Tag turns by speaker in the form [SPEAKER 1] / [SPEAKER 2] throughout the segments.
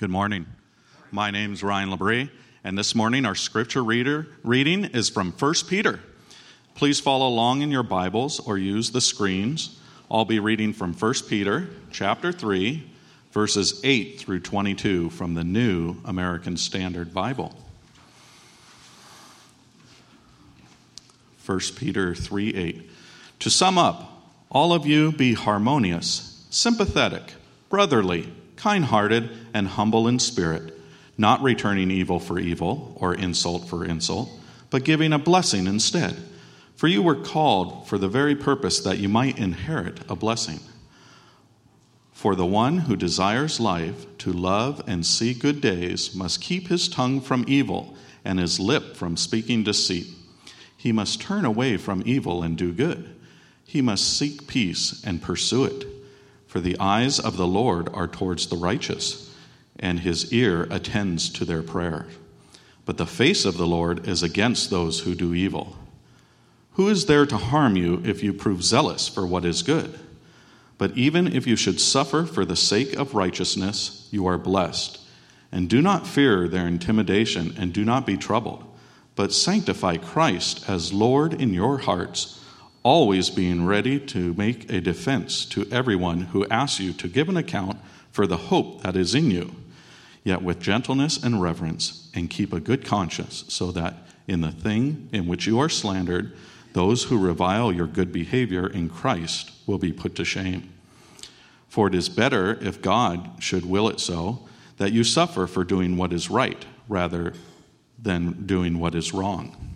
[SPEAKER 1] Good morning. My name is Ryan Labrie, and this morning our scripture reader reading is from 1 Peter. Please follow along in your Bibles or use the screens. I'll be reading from 1 Peter chapter 3 verses 8 through 22 from the New American Standard Bible. 1 Peter 3 8. To sum up, all of you be harmonious, sympathetic, brotherly, kind hearted, and humble in spirit, not returning evil for evil or insult for insult, but giving a blessing instead. For you were called for the very purpose that you might inherit a blessing. For the one who desires life to love and see good days must keep his tongue from evil and his lip from speaking deceit. He must turn away from evil and do good. He must seek peace and pursue it. For the eyes of the Lord are towards the righteous, and his ear attends to their prayer. But the face of the Lord is against those who do evil. Who is there to harm you if you prove zealous for what is good? But even if you should suffer for the sake of righteousness, you are blessed. And do not fear their intimidation, and do not be troubled, but sanctify Christ as Lord in your hearts, always being ready to make a defense to everyone who asks you to give an account for the hope that is in you, yet with gentleness and reverence, and keep a good conscience, so that in the thing in which you are slandered, those who revile your good behavior in Christ will be put to shame. For it is better, if God should will it so, that you suffer for doing what is right rather than doing what is wrong.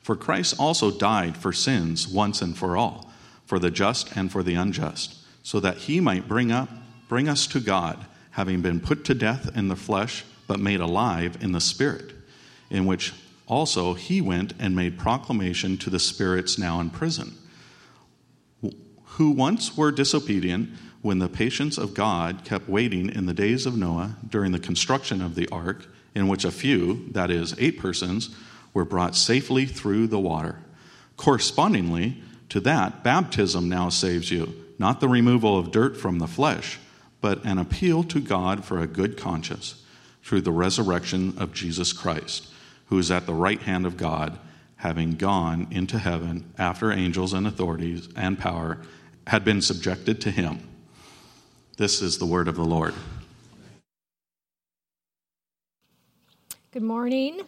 [SPEAKER 1] For Christ also died for sins once and for all, for the just and for the unjust, so that he might bring up bring us to God, having been put to death in the flesh, but made alive in the spirit, in which also, he went and made proclamation to the spirits now in prison, who once were disobedient when the patience of God kept waiting in the days of Noah during the construction of the ark, in which a few, that is, eight persons, were brought safely through the water. Correspondingly to that, baptism now saves you, not the removal of dirt from the flesh, but an appeal to God for a good conscience through the resurrection of Jesus Christ who is at the right hand of God, having gone into heaven after angels and authorities and power had been subjected to him. This is the word of the Lord.
[SPEAKER 2] Good morning.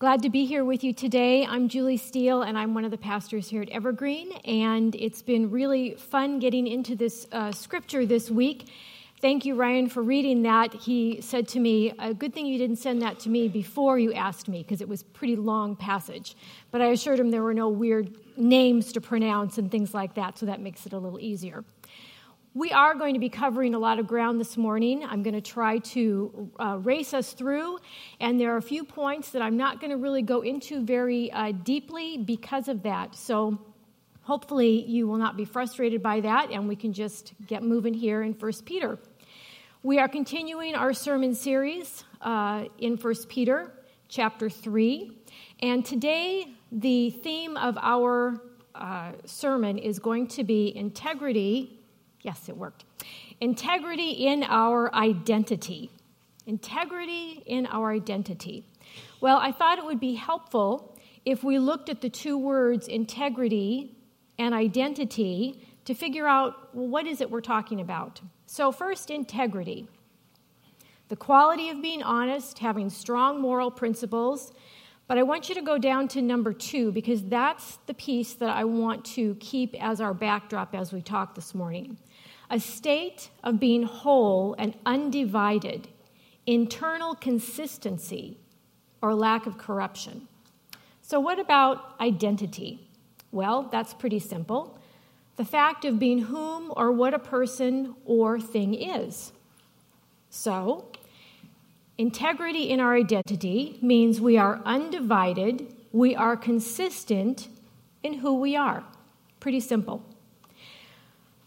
[SPEAKER 2] Glad to be here with you today. I'm Julie Steel, and I'm one of the pastors here at Evergreen. And it's been really fun getting into this uh, scripture this week Thank you, Ryan, for reading that. He said to me, A good thing you didn't send that to me before you asked me, because it was pretty long passage. But I assured him there were no weird names to pronounce and things like that, so that makes it a little easier. We are going to be covering a lot of ground this morning. I'm going to try to uh, race us through, and there are a few points that I'm not going to really go into very uh, deeply because of that. So hopefully you will not be frustrated by that, and we can just get moving here in 1 Peter. We are continuing our sermon series uh, in 1 Peter chapter 3. And today, the theme of our uh, sermon is going to be integrity. Yes, it worked. Integrity in our identity. Integrity in our identity. Well, I thought it would be helpful if we looked at the two words integrity and identity to figure out well, what is it we're talking about. So, first, integrity. The quality of being honest, having strong moral principles. But I want you to go down to number two because that's the piece that I want to keep as our backdrop as we talk this morning. A state of being whole and undivided, internal consistency, or lack of corruption. So, what about identity? Well, that's pretty simple the fact of being whom or what a person or thing is. So, integrity in our identity means we are undivided, we are consistent in who we are. Pretty simple.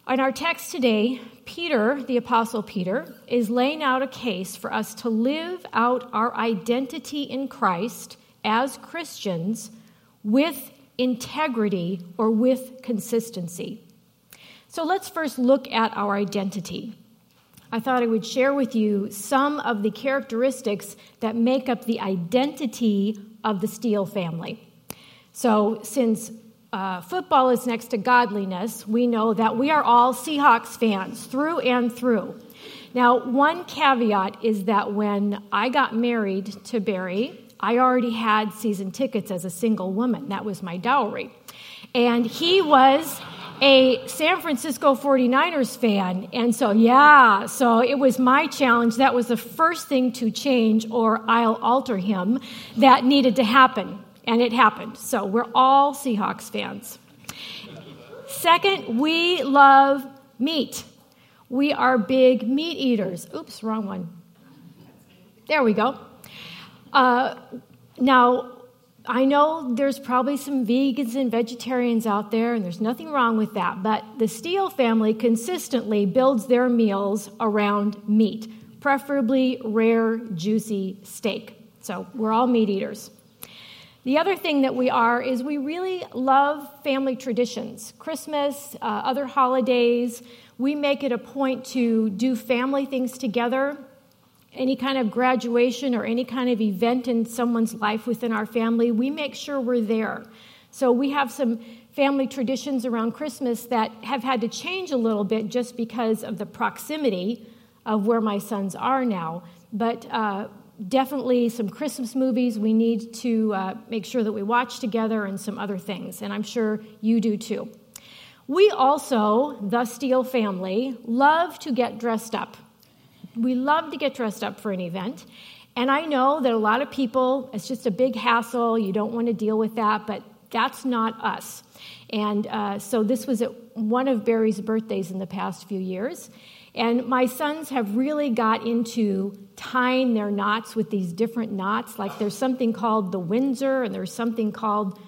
[SPEAKER 2] In our text today, Peter, the Apostle Peter, is laying out a case for us to live out our identity in Christ as Christians with integrity or with consistency. So let's first look at our identity. I thought I would share with you some of the characteristics that make up the identity of the Steel family. So, since uh, football is next to godliness, we know that we are all Seahawks fans through and through. Now, one caveat is that when I got married to Barry, I already had season tickets as a single woman. That was my dowry. And he was a San Francisco 49ers fan. And so, yeah, so it was my challenge. That was the first thing to change, or I'll alter him, that needed to happen. And it happened. So we're all Seahawks fans. Second, we love meat. We are big meat eaters. Oops, wrong one. There we go. Uh, now, I know there's probably some vegans and vegetarians out there, and there's nothing wrong with that, but the Steel family consistently builds their meals around meat, preferably rare, juicy steak. So we're all meat eaters. The other thing that we are is we really love family traditions. Christmas, uh, other holidays, we make it a point to do family things together any kind of graduation or any kind of event in someone's life within our family, we make sure we're there. So we have some family traditions around Christmas that have had to change a little bit just because of the proximity of where my sons are now. But uh, definitely some Christmas movies we need to uh, make sure that we watch together and some other things. And I'm sure you do too. We also, the Steel family, love to get dressed up we love to get dressed up for an event. And I know that a lot of people, it's just a big hassle. You don't want to deal with that, but that's not us. And uh, so this was one of Barry's birthdays in the past few years. And my sons have really got into tying their knots with these different knots. Like there's something called the Windsor, and there's something called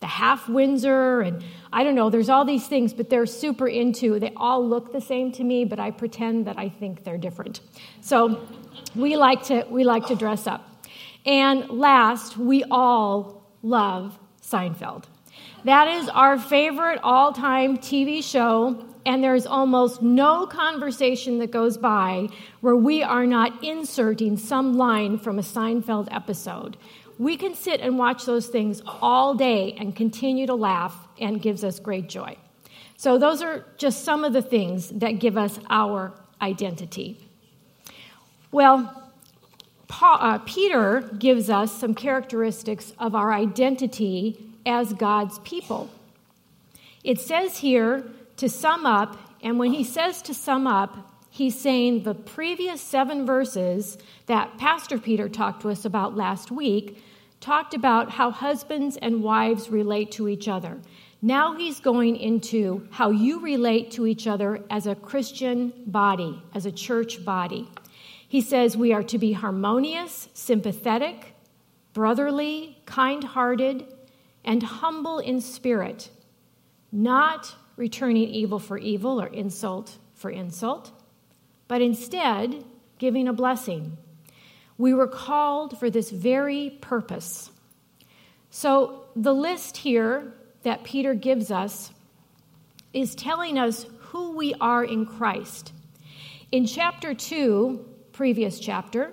[SPEAKER 2] the half Windsor, and I don't know, there's all these things, but they're super into. They all look the same to me, but I pretend that I think they're different. So we like to we like to dress up. And last, we all love Seinfeld. That is our favorite all-time TV show, and there's almost no conversation that goes by where we are not inserting some line from a Seinfeld episode. We can sit and watch those things all day and continue to laugh, and gives us great joy. So, those are just some of the things that give us our identity. Well, Paul, uh, Peter gives us some characteristics of our identity as God's people. It says here to sum up, and when he says to sum up, he's saying the previous seven verses that Pastor Peter talked to us about last week talked about how husbands and wives relate to each other. Now he's going into how you relate to each other as a Christian body, as a church body. He says we are to be harmonious, sympathetic, brotherly, kind hearted, and humble in spirit, not returning evil for evil or insult for insult, but instead giving a blessing. We were called for this very purpose. So, the list here that Peter gives us is telling us who we are in Christ. In chapter 2, previous chapter,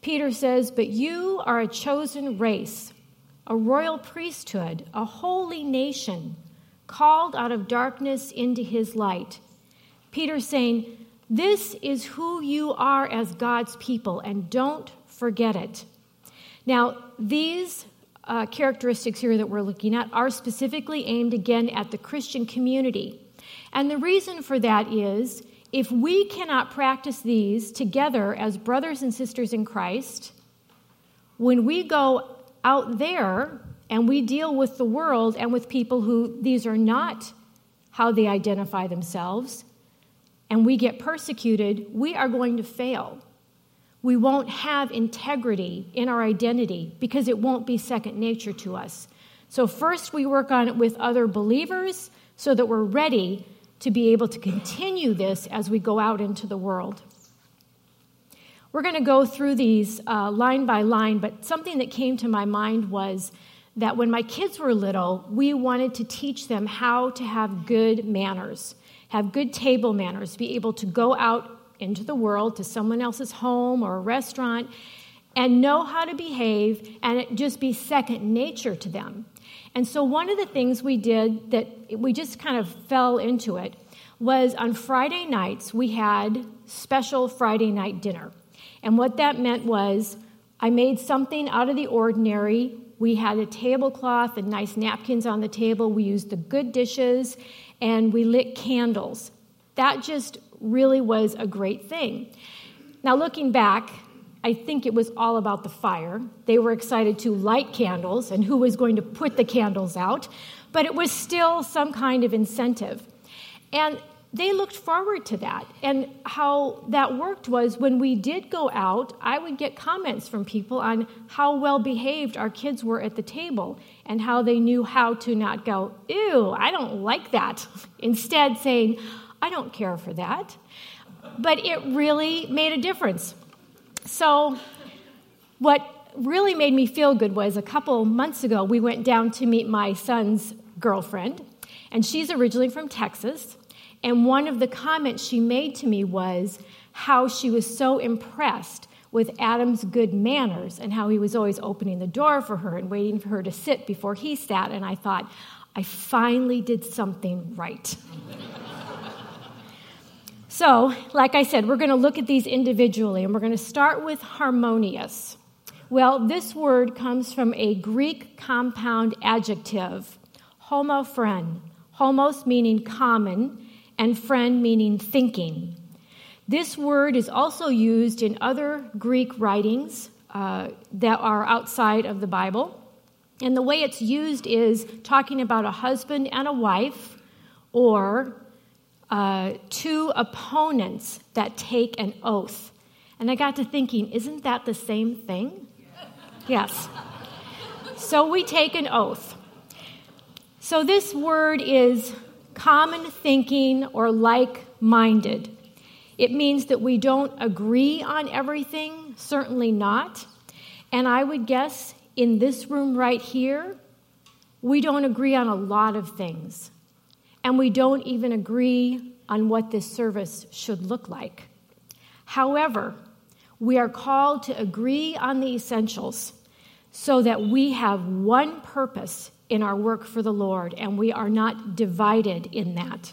[SPEAKER 2] Peter says, But you are a chosen race, a royal priesthood, a holy nation, called out of darkness into his light. Peter saying, This is who you are as God's people, and don't forget it. Now, these uh, characteristics here that we're looking at are specifically aimed again at the Christian community. And the reason for that is if we cannot practice these together as brothers and sisters in Christ, when we go out there and we deal with the world and with people who these are not how they identify themselves, and we get persecuted, we are going to fail we won't have integrity in our identity because it won't be second nature to us. So, first, we work on it with other believers so that we're ready to be able to continue this as we go out into the world. We're going to go through these uh, line by line, but something that came to my mind was that when my kids were little, we wanted to teach them how to have good manners, have good table manners, be able to go out into the world to someone else's home or a restaurant and know how to behave and just be second nature to them. And so, one of the things we did that we just kind of fell into it was on Friday nights, we had special Friday night dinner. And what that meant was I made something out of the ordinary. We had a tablecloth and nice napkins on the table. We used the good dishes and we lit candles. That just really was a great thing. Now, looking back, I think it was all about the fire. They were excited to light candles and who was going to put the candles out, but it was still some kind of incentive. And they looked forward to that. And how that worked was when we did go out, I would get comments from people on how well behaved our kids were at the table and how they knew how to not go, ew, I don't like that. Instead, saying, I don't care for that. But it really made a difference. So, what really made me feel good was a couple months ago, we went down to meet my son's girlfriend, and she's originally from Texas. And one of the comments she made to me was how she was so impressed with Adam's good manners and how he was always opening the door for her and waiting for her to sit before he sat. And I thought, I finally did something right. So, like I said, we're going to look at these individually, and we're going to start with harmonious. Well, this word comes from a Greek compound adjective, homophren. Homos meaning common, and phren meaning thinking. This word is also used in other Greek writings uh, that are outside of the Bible. And the way it's used is talking about a husband and a wife, or uh, two opponents that take an oath. And I got to thinking, isn't that the same thing? Yes. So we take an oath. So this word is common thinking or like minded. It means that we don't agree on everything, certainly not. And I would guess in this room right here, we don't agree on a lot of things and we don't even agree on what this service should look like. However, we are called to agree on the essentials so that we have one purpose in our work for the Lord and we are not divided in that.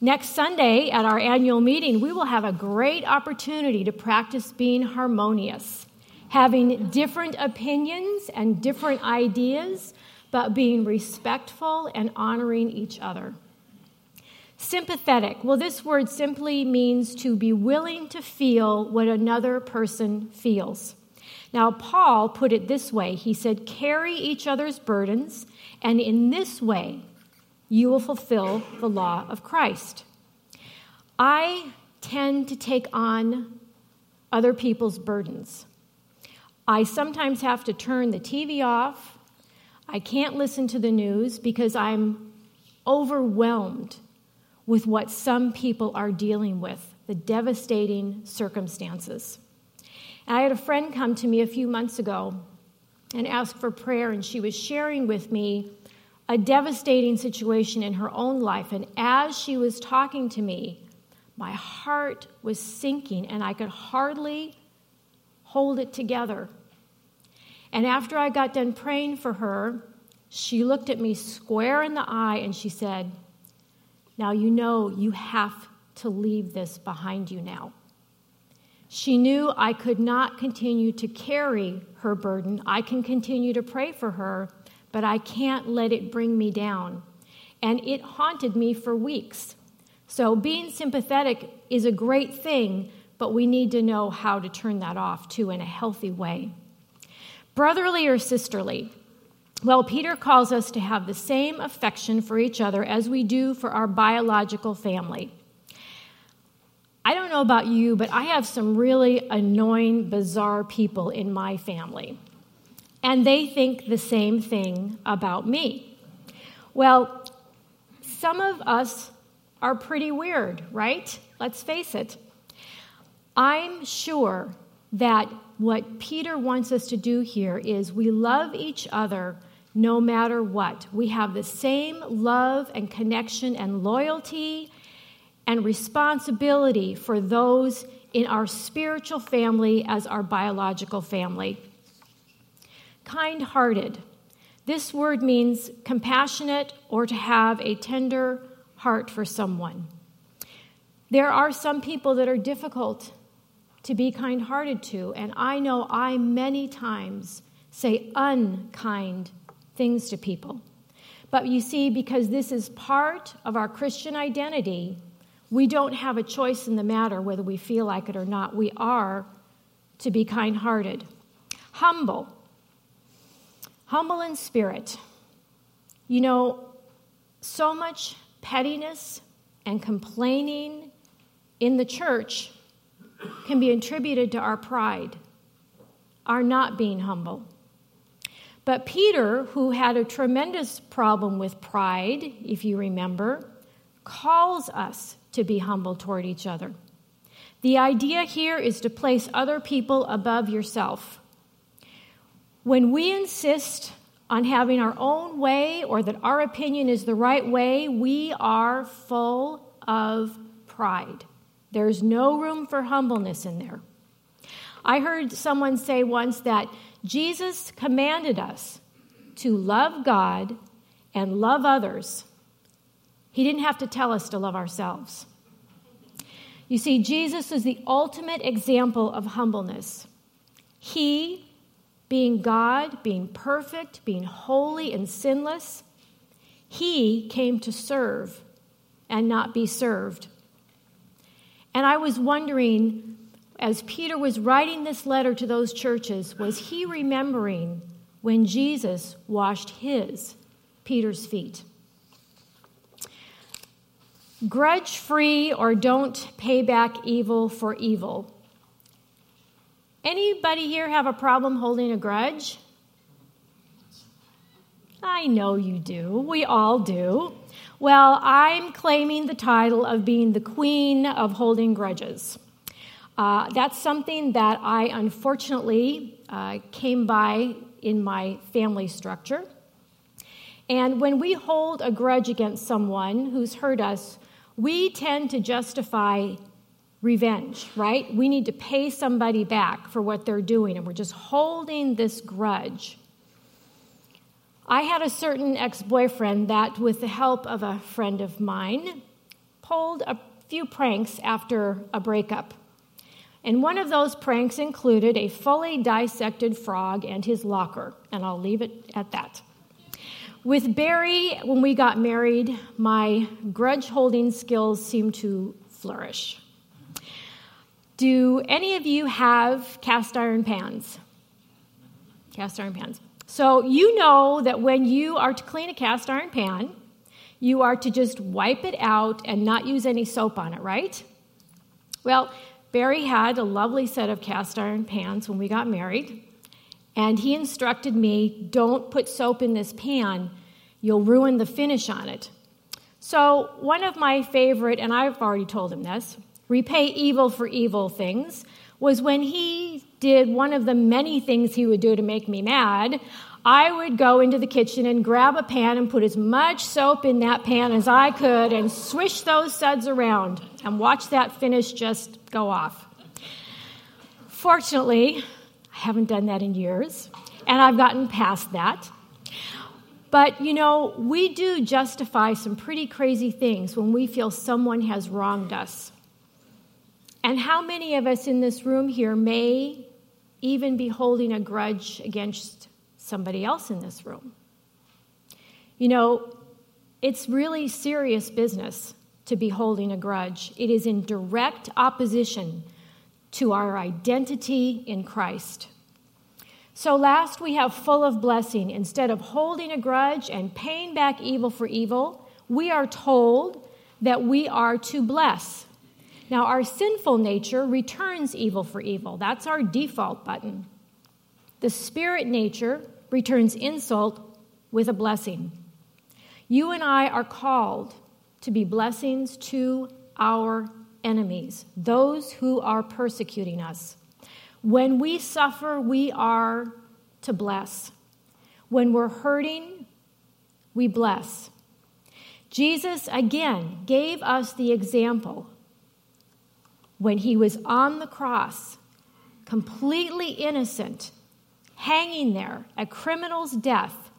[SPEAKER 2] Next Sunday at our annual meeting, we will have a great opportunity to practice being harmonious, having different opinions and different ideas but being respectful and honoring each other. Sympathetic. Well, this word simply means to be willing to feel what another person feels. Now, Paul put it this way He said, Carry each other's burdens, and in this way you will fulfill the law of Christ. I tend to take on other people's burdens. I sometimes have to turn the TV off I can't listen to the news because I'm overwhelmed with what some people are dealing with, the devastating circumstances. And I had a friend come to me a few months ago and ask for prayer, and she was sharing with me a devastating situation in her own life. And as she was talking to me, my heart was sinking, and I could hardly hold it together. And after I got done praying for her, she looked at me square in the eye and she said, Now you know you have to leave this behind you now. She knew I could not continue to carry her burden. I can continue to pray for her, but I can't let it bring me down. And it haunted me for weeks. So being sympathetic is a great thing, but we need to know how to turn that off too in a healthy way. Brotherly or sisterly? Well, Peter calls us to have the same affection for each other as we do for our biological family. I don't know about you, but I have some really annoying, bizarre people in my family. And they think the same thing about me. Well, some of us are pretty weird, right? Let's face it. I'm sure that what Peter wants us to do here is we love each other no matter what. We have the same love and connection and loyalty and responsibility for those in our spiritual family as our biological family. Kind hearted. This word means compassionate or to have a tender heart for someone. There are some people that are difficult to be kind hearted to, and I know I many times say unkind things to people. But you see, because this is part of our Christian identity, we don't have a choice in the matter whether we feel like it or not. We are to be kind hearted. Humble. Humble in spirit. You know, so much pettiness and complaining in the church can be attributed to our pride, our not being humble. But Peter, who had a tremendous problem with pride, if you remember, calls us to be humble toward each other. The idea here is to place other people above yourself. When we insist on having our own way or that our opinion is the right way, we are full of pride. There's no room for humbleness in there. I heard someone say once that Jesus commanded us to love God and love others he didn't have to tell us to love ourselves. You see, Jesus is the ultimate example of humbleness. He, being God, being perfect, being holy and sinless, he came to serve and not be served. And I was wondering, as Peter was writing this letter to those churches, was he remembering when Jesus washed his, Peter's feet? Grudge free or don't pay back evil for evil. Anybody here have a problem holding a grudge? I know you do. We all do. Well, I'm claiming the title of being the queen of holding grudges. Uh, that's something that I unfortunately uh, came by in my family structure. And when we hold a grudge against someone who's hurt us, we tend to justify revenge, right? We need to pay somebody back for what they're doing, and we're just holding this grudge. I had a certain ex boyfriend that, with the help of a friend of mine, pulled a few pranks after a breakup. And one of those pranks included a fully dissected frog and his locker, and I'll leave it at that. With Barry, when we got married, my grudge holding skills seemed to flourish. Do any of you have cast iron pans? Cast iron pans. So, you know that when you are to clean a cast iron pan, you are to just wipe it out and not use any soap on it, right? Well, Barry had a lovely set of cast iron pans when we got married. And he instructed me don't put soap in this pan, you'll ruin the finish on it. So, one of my favorite, and I've already told him this, repay evil for evil things, was when he did one of the many things he would do to make me mad. I would go into the kitchen and grab a pan and put as much soap in that pan as I could and swish those suds around and watch that finish just go off. Fortunately, I haven't done that in years, and I've gotten past that. But you know, we do justify some pretty crazy things when we feel someone has wronged us. And how many of us in this room here may even be holding a grudge against somebody else in this room? You know, it's really serious business to be holding a grudge. It is in direct opposition to our identity in Christ. So, last we have full of blessing. Instead of holding a grudge and paying back evil for evil, we are told that we are to bless. Now, our sinful nature returns evil for evil. That's our default button. The spirit nature returns insult with a blessing. You and I are called to be blessings to our enemies, those who are persecuting us. When we suffer, we are to bless. When we're hurting, we bless. Jesus, again, gave us the example when he was on the cross, completely innocent, hanging there, a criminal's death,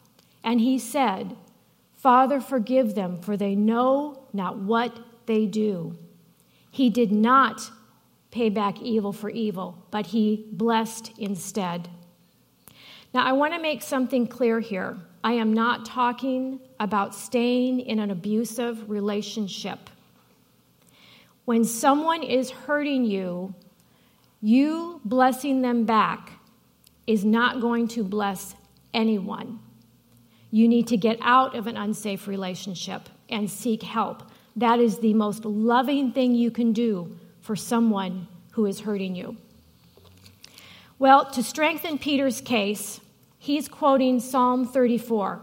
[SPEAKER 2] and he said, Father, forgive them, for they know not what they do. He did not pay back evil for evil, but he blessed instead. Now, I want to make something clear here. I am not talking about staying in an abusive relationship. When someone is hurting you, you blessing them back is not going to bless anyone. You need to get out of an unsafe relationship and seek help. That is the most loving thing you can do for someone who is hurting you. Well, to strengthen Peter's case, he's quoting Psalm 34.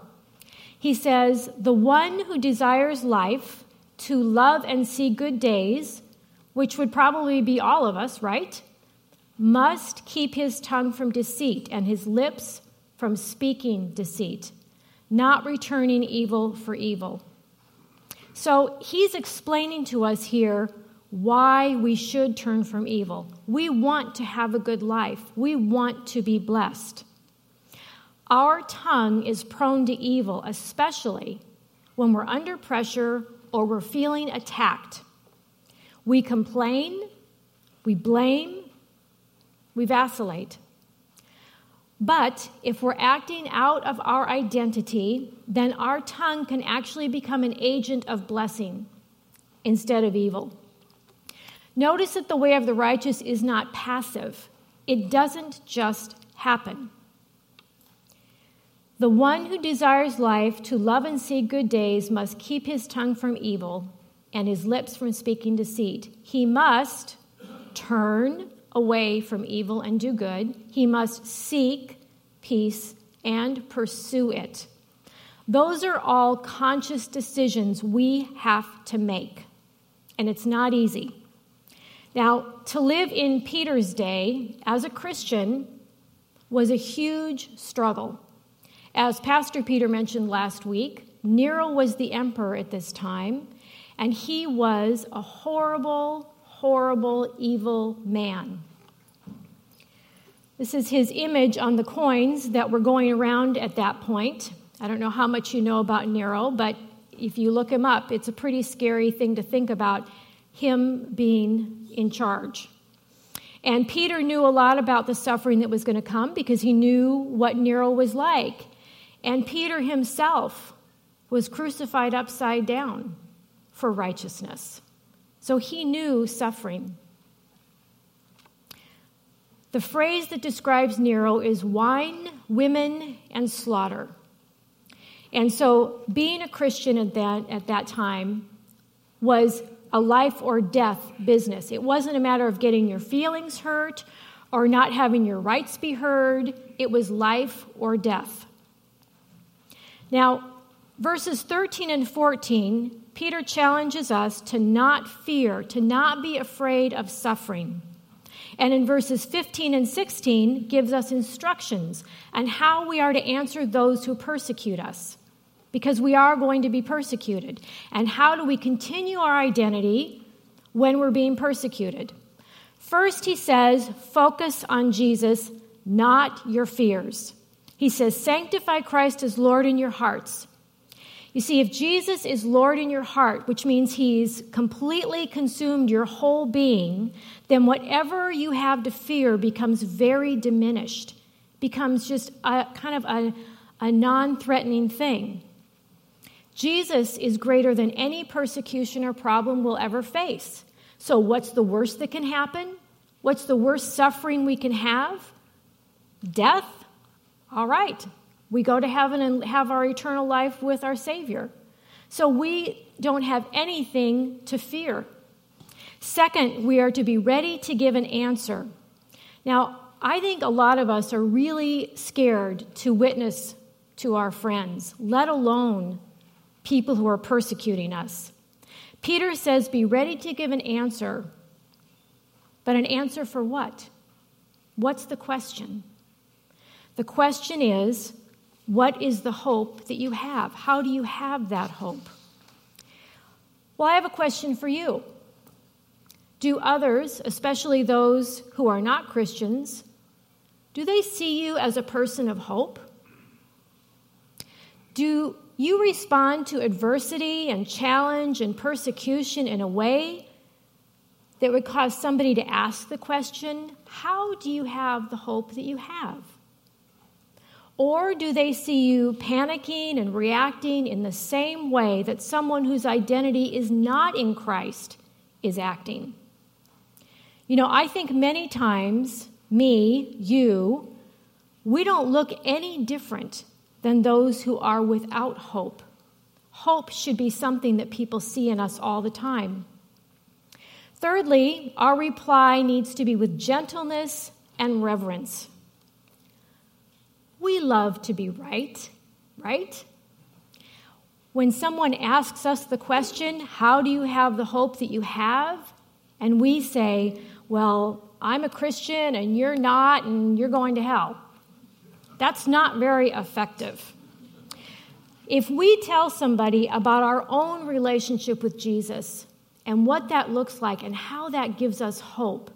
[SPEAKER 2] He says, The one who desires life to love and see good days, which would probably be all of us, right? Must keep his tongue from deceit and his lips from speaking deceit not returning evil for evil. So he's explaining to us here why we should turn from evil. We want to have a good life, we want to be blessed. Our tongue is prone to evil, especially when we're under pressure or we're feeling attacked. We complain, we blame, we vacillate. But if we're acting out of our identity, then our tongue can actually become an agent of blessing instead of evil. Notice that the way of the righteous is not passive, it doesn't just happen. The one who desires life to love and see good days must keep his tongue from evil and his lips from speaking deceit. He must turn away from evil and do good. He must seek peace and pursue it. Those are all conscious decisions we have to make, and it's not easy. Now, to live in Peter's day as a Christian was a huge struggle. As Pastor Peter mentioned last week, Nero was the emperor at this time, and he was a horrible, horrible, evil man. This is his image on the coins that were going around at that point. I don't know how much you know about Nero, but if you look him up, it's a pretty scary thing to think about him being in charge. And Peter knew a lot about the suffering that was going to come because he knew what Nero was like. And Peter himself was crucified upside down for righteousness. So he knew suffering. The phrase that describes Nero is wine, women, and slaughter. And so being a Christian at that, at that time was a life or death business. It wasn't a matter of getting your feelings hurt or not having your rights be heard, it was life or death. Now, verses 13 and 14, Peter challenges us to not fear, to not be afraid of suffering. And in verses 15 and 16 gives us instructions on how we are to answer those who persecute us because we are going to be persecuted. And how do we continue our identity when we're being persecuted? First, he says, focus on Jesus, not your fears. He says, sanctify Christ as Lord in your hearts. You see, if Jesus is Lord in your heart, which means he's completely consumed your whole being, then whatever you have to fear becomes very diminished, becomes just a kind of a, a non threatening thing. Jesus is greater than any persecution or problem we'll ever face. So, what's the worst that can happen? What's the worst suffering we can have? Death? All right, we go to heaven and have our eternal life with our Savior. So we don't have anything to fear. Second, we are to be ready to give an answer. Now, I think a lot of us are really scared to witness to our friends, let alone people who are persecuting us. Peter says, Be ready to give an answer. But an answer for what? What's the question? The question is what is the hope that you have? How do you have that hope? Well, I have a question for you. Do others, especially those who are not Christians, do they see you as a person of hope? Do you respond to adversity and challenge and persecution in a way that would cause somebody to ask the question, How do you have the hope that you have? Or do they see you panicking and reacting in the same way that someone whose identity is not in Christ is acting? You know, I think many times, me, you, we don't look any different than those who are without hope. Hope should be something that people see in us all the time. Thirdly, our reply needs to be with gentleness and reverence. We love to be right, right? When someone asks us the question, How do you have the hope that you have? and we say, Well, I'm a Christian and you're not, and you're going to hell. That's not very effective. If we tell somebody about our own relationship with Jesus and what that looks like and how that gives us hope,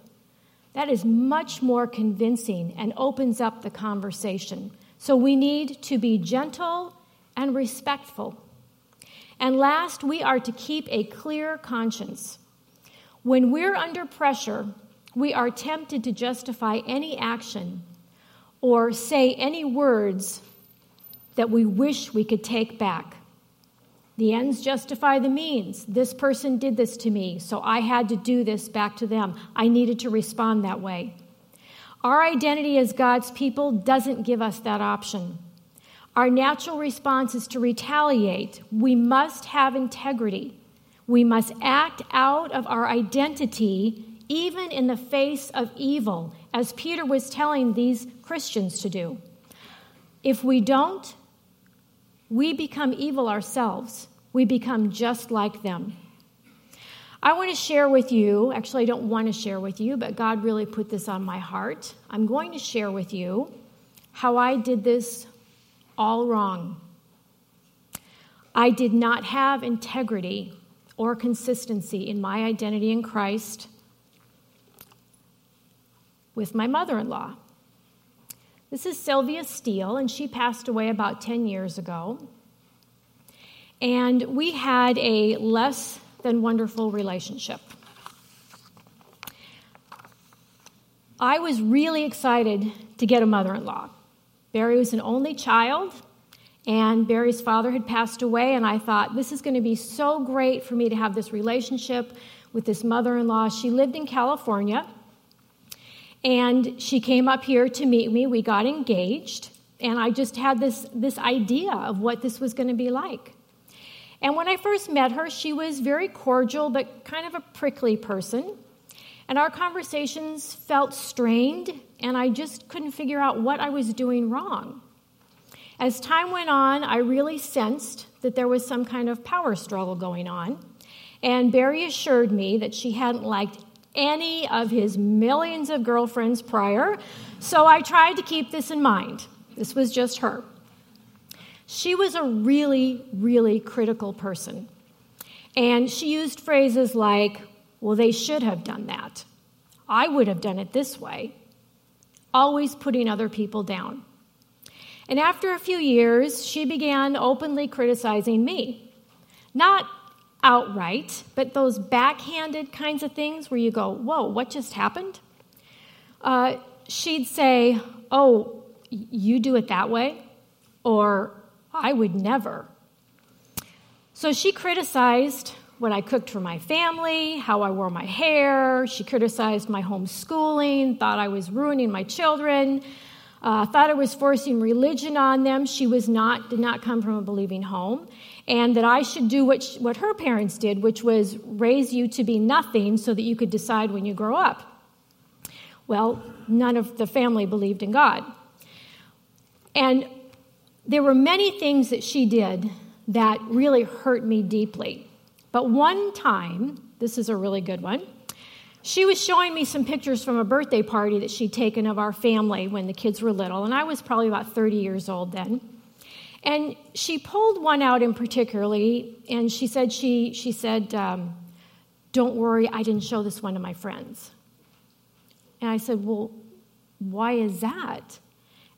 [SPEAKER 2] that is much more convincing and opens up the conversation. So we need to be gentle and respectful. And last, we are to keep a clear conscience. When we're under pressure, we are tempted to justify any action or say any words that we wish we could take back. The ends justify the means. This person did this to me, so I had to do this back to them. I needed to respond that way. Our identity as God's people doesn't give us that option. Our natural response is to retaliate. We must have integrity. We must act out of our identity even in the face of evil, as Peter was telling these Christians to do. If we don't, we become evil ourselves. We become just like them. I want to share with you, actually, I don't want to share with you, but God really put this on my heart. I'm going to share with you how I did this all wrong. I did not have integrity or consistency in my identity in Christ with my mother in law. This is Sylvia Steel, and she passed away about 10 years ago. And we had a less than wonderful relationship. I was really excited to get a mother in law. Barry was an only child, and Barry's father had passed away, and I thought, this is going to be so great for me to have this relationship with this mother in law. She lived in California, and she came up here to meet me. We got engaged, and I just had this, this idea of what this was going to be like. And when I first met her, she was very cordial, but kind of a prickly person. And our conversations felt strained, and I just couldn't figure out what I was doing wrong. As time went on, I really sensed that there was some kind of power struggle going on. And Barry assured me that she hadn't liked any of his millions of girlfriends prior, so I tried to keep this in mind. This was just her. She was a really, really critical person. And she used phrases like, well, they should have done that. I would have done it this way. Always putting other people down. And after a few years, she began openly criticizing me. Not outright, but those backhanded kinds of things where you go, whoa, what just happened? Uh, she'd say, oh, you do it that way? Or I would never. So she criticized what I cooked for my family, how I wore my hair. She criticized my homeschooling, thought I was ruining my children, uh, thought I was forcing religion on them. She was not, did not come from a believing home and that I should do what, she, what her parents did, which was raise you to be nothing so that you could decide when you grow up. Well, none of the family believed in God. And there were many things that she did that really hurt me deeply. But one time, this is a really good one, she was showing me some pictures from a birthday party that she'd taken of our family when the kids were little, and I was probably about 30 years old then. And she pulled one out in particularly, and she said, she, she said, um, Don't worry, I didn't show this one to my friends. And I said, Well, why is that?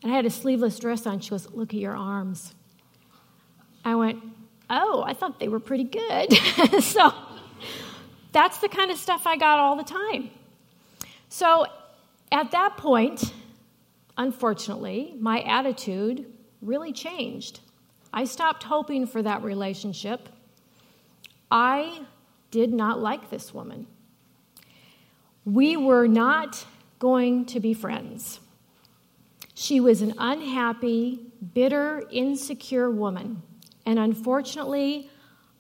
[SPEAKER 2] And I had a sleeveless dress on. She goes, Look at your arms. I went, Oh, I thought they were pretty good. so that's the kind of stuff I got all the time. So at that point, unfortunately, my attitude really changed. I stopped hoping for that relationship. I did not like this woman. We were not going to be friends. She was an unhappy, bitter, insecure woman. And unfortunately,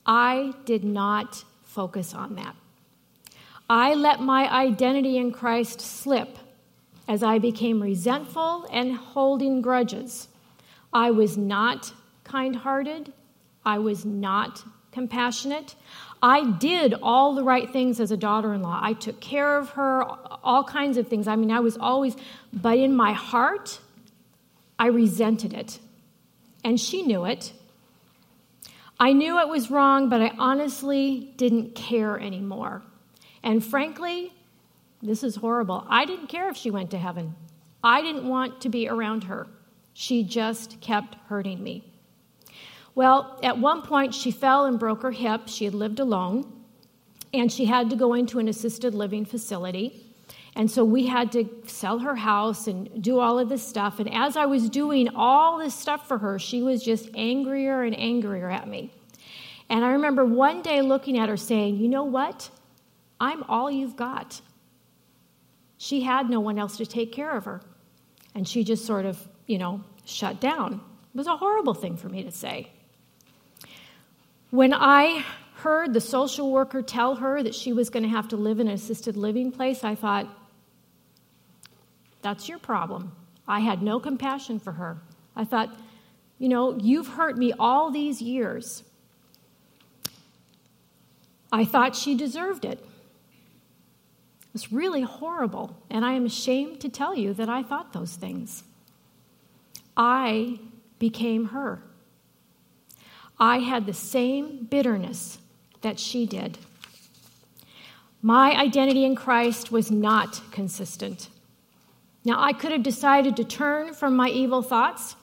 [SPEAKER 2] I did not focus on that. I let my identity in Christ slip as I became resentful and holding grudges. I was not kind hearted. I was not compassionate. I did all the right things as a daughter in law. I took care of her, all kinds of things. I mean, I was always, but in my heart, I resented it. And she knew it. I knew it was wrong, but I honestly didn't care anymore. And frankly, this is horrible. I didn't care if she went to heaven. I didn't want to be around her. She just kept hurting me. Well, at one point, she fell and broke her hip. She had lived alone, and she had to go into an assisted living facility. And so we had to sell her house and do all of this stuff. And as I was doing all this stuff for her, she was just angrier and angrier at me. And I remember one day looking at her saying, You know what? I'm all you've got. She had no one else to take care of her. And she just sort of, you know, shut down. It was a horrible thing for me to say. When I heard the social worker tell her that she was going to have to live in an assisted living place, I thought, that's your problem. I had no compassion for her. I thought, you know, you've hurt me all these years. I thought she deserved it. It was really horrible, and I am ashamed to tell you that I thought those things. I became her. I had the same bitterness that she did. My identity in Christ was not consistent. Now, I could have decided to turn from my evil thoughts.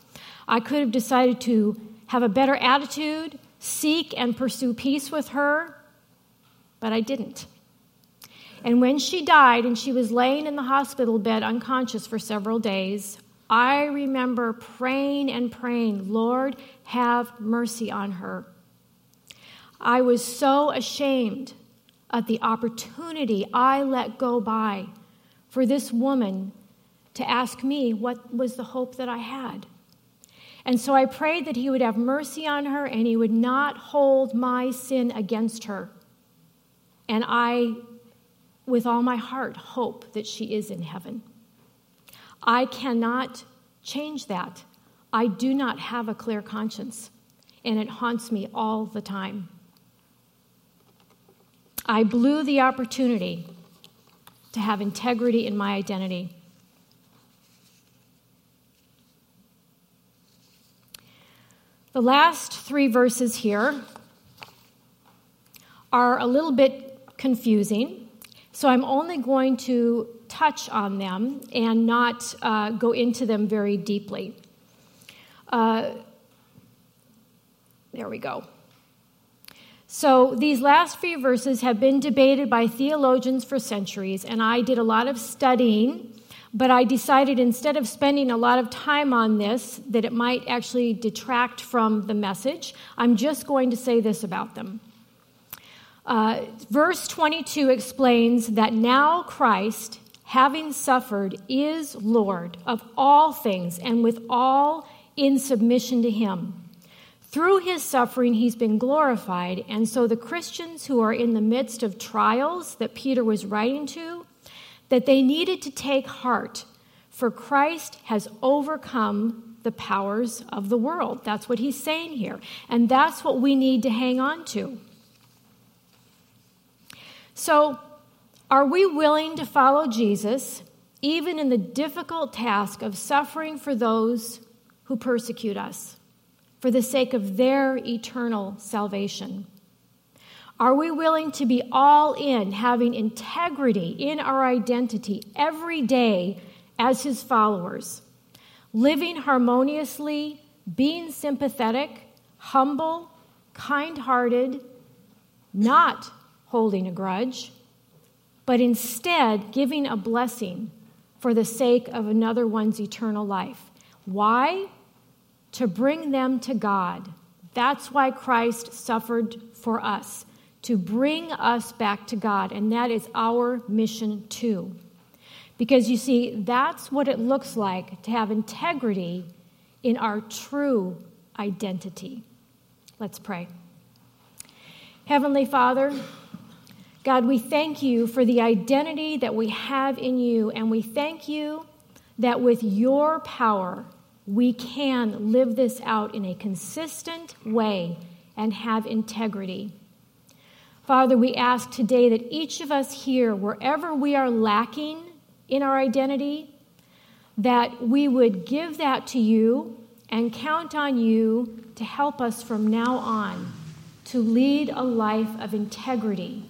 [SPEAKER 2] I could have decided to have a better attitude, seek and pursue peace with her, but I didn't. And when she died and she was laying in the hospital bed unconscious for several days, I remember praying and praying, Lord, have mercy on her. I was so ashamed of the opportunity I let go by for this woman to ask me what was the hope that I had. And so I prayed that he would have mercy on her and he would not hold my sin against her. And I, with all my heart, hope that she is in heaven. I cannot change that. I do not have a clear conscience, and it haunts me all the time. I blew the opportunity to have integrity in my identity. The last three verses here are a little bit confusing. So I'm only going to touch on them and not uh, go into them very deeply. Uh, there we go. So, these last few verses have been debated by theologians for centuries, and I did a lot of studying, but I decided instead of spending a lot of time on this, that it might actually detract from the message. I'm just going to say this about them. Uh, verse 22 explains that now Christ, having suffered, is Lord of all things and with all in submission to him. Through his suffering, he's been glorified. And so the Christians who are in the midst of trials that Peter was writing to, that they needed to take heart, for Christ has overcome the powers of the world. That's what he's saying here. And that's what we need to hang on to. So, are we willing to follow Jesus even in the difficult task of suffering for those who persecute us, for the sake of their eternal salvation? Are we willing to be all in, having integrity in our identity every day as His followers, living harmoniously, being sympathetic, humble, kind hearted, not holding a grudge, but instead giving a blessing for the sake of another one's eternal life? Why? To bring them to God. That's why Christ suffered for us to bring us back to God, and that is our mission too. Because you see, that's what it looks like to have integrity in our true identity. Let's pray. Heavenly Father, God, we thank you for the identity that we have in you, and we thank you that with your power, we can live this out in a consistent way and have integrity. Father, we ask today that each of us here, wherever we are lacking in our identity, that we would give that to you and count on you to help us from now on to lead a life of integrity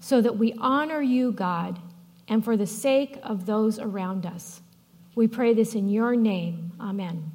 [SPEAKER 2] so that we honor you, God, and for the sake of those around us. We pray this in your name. Amen.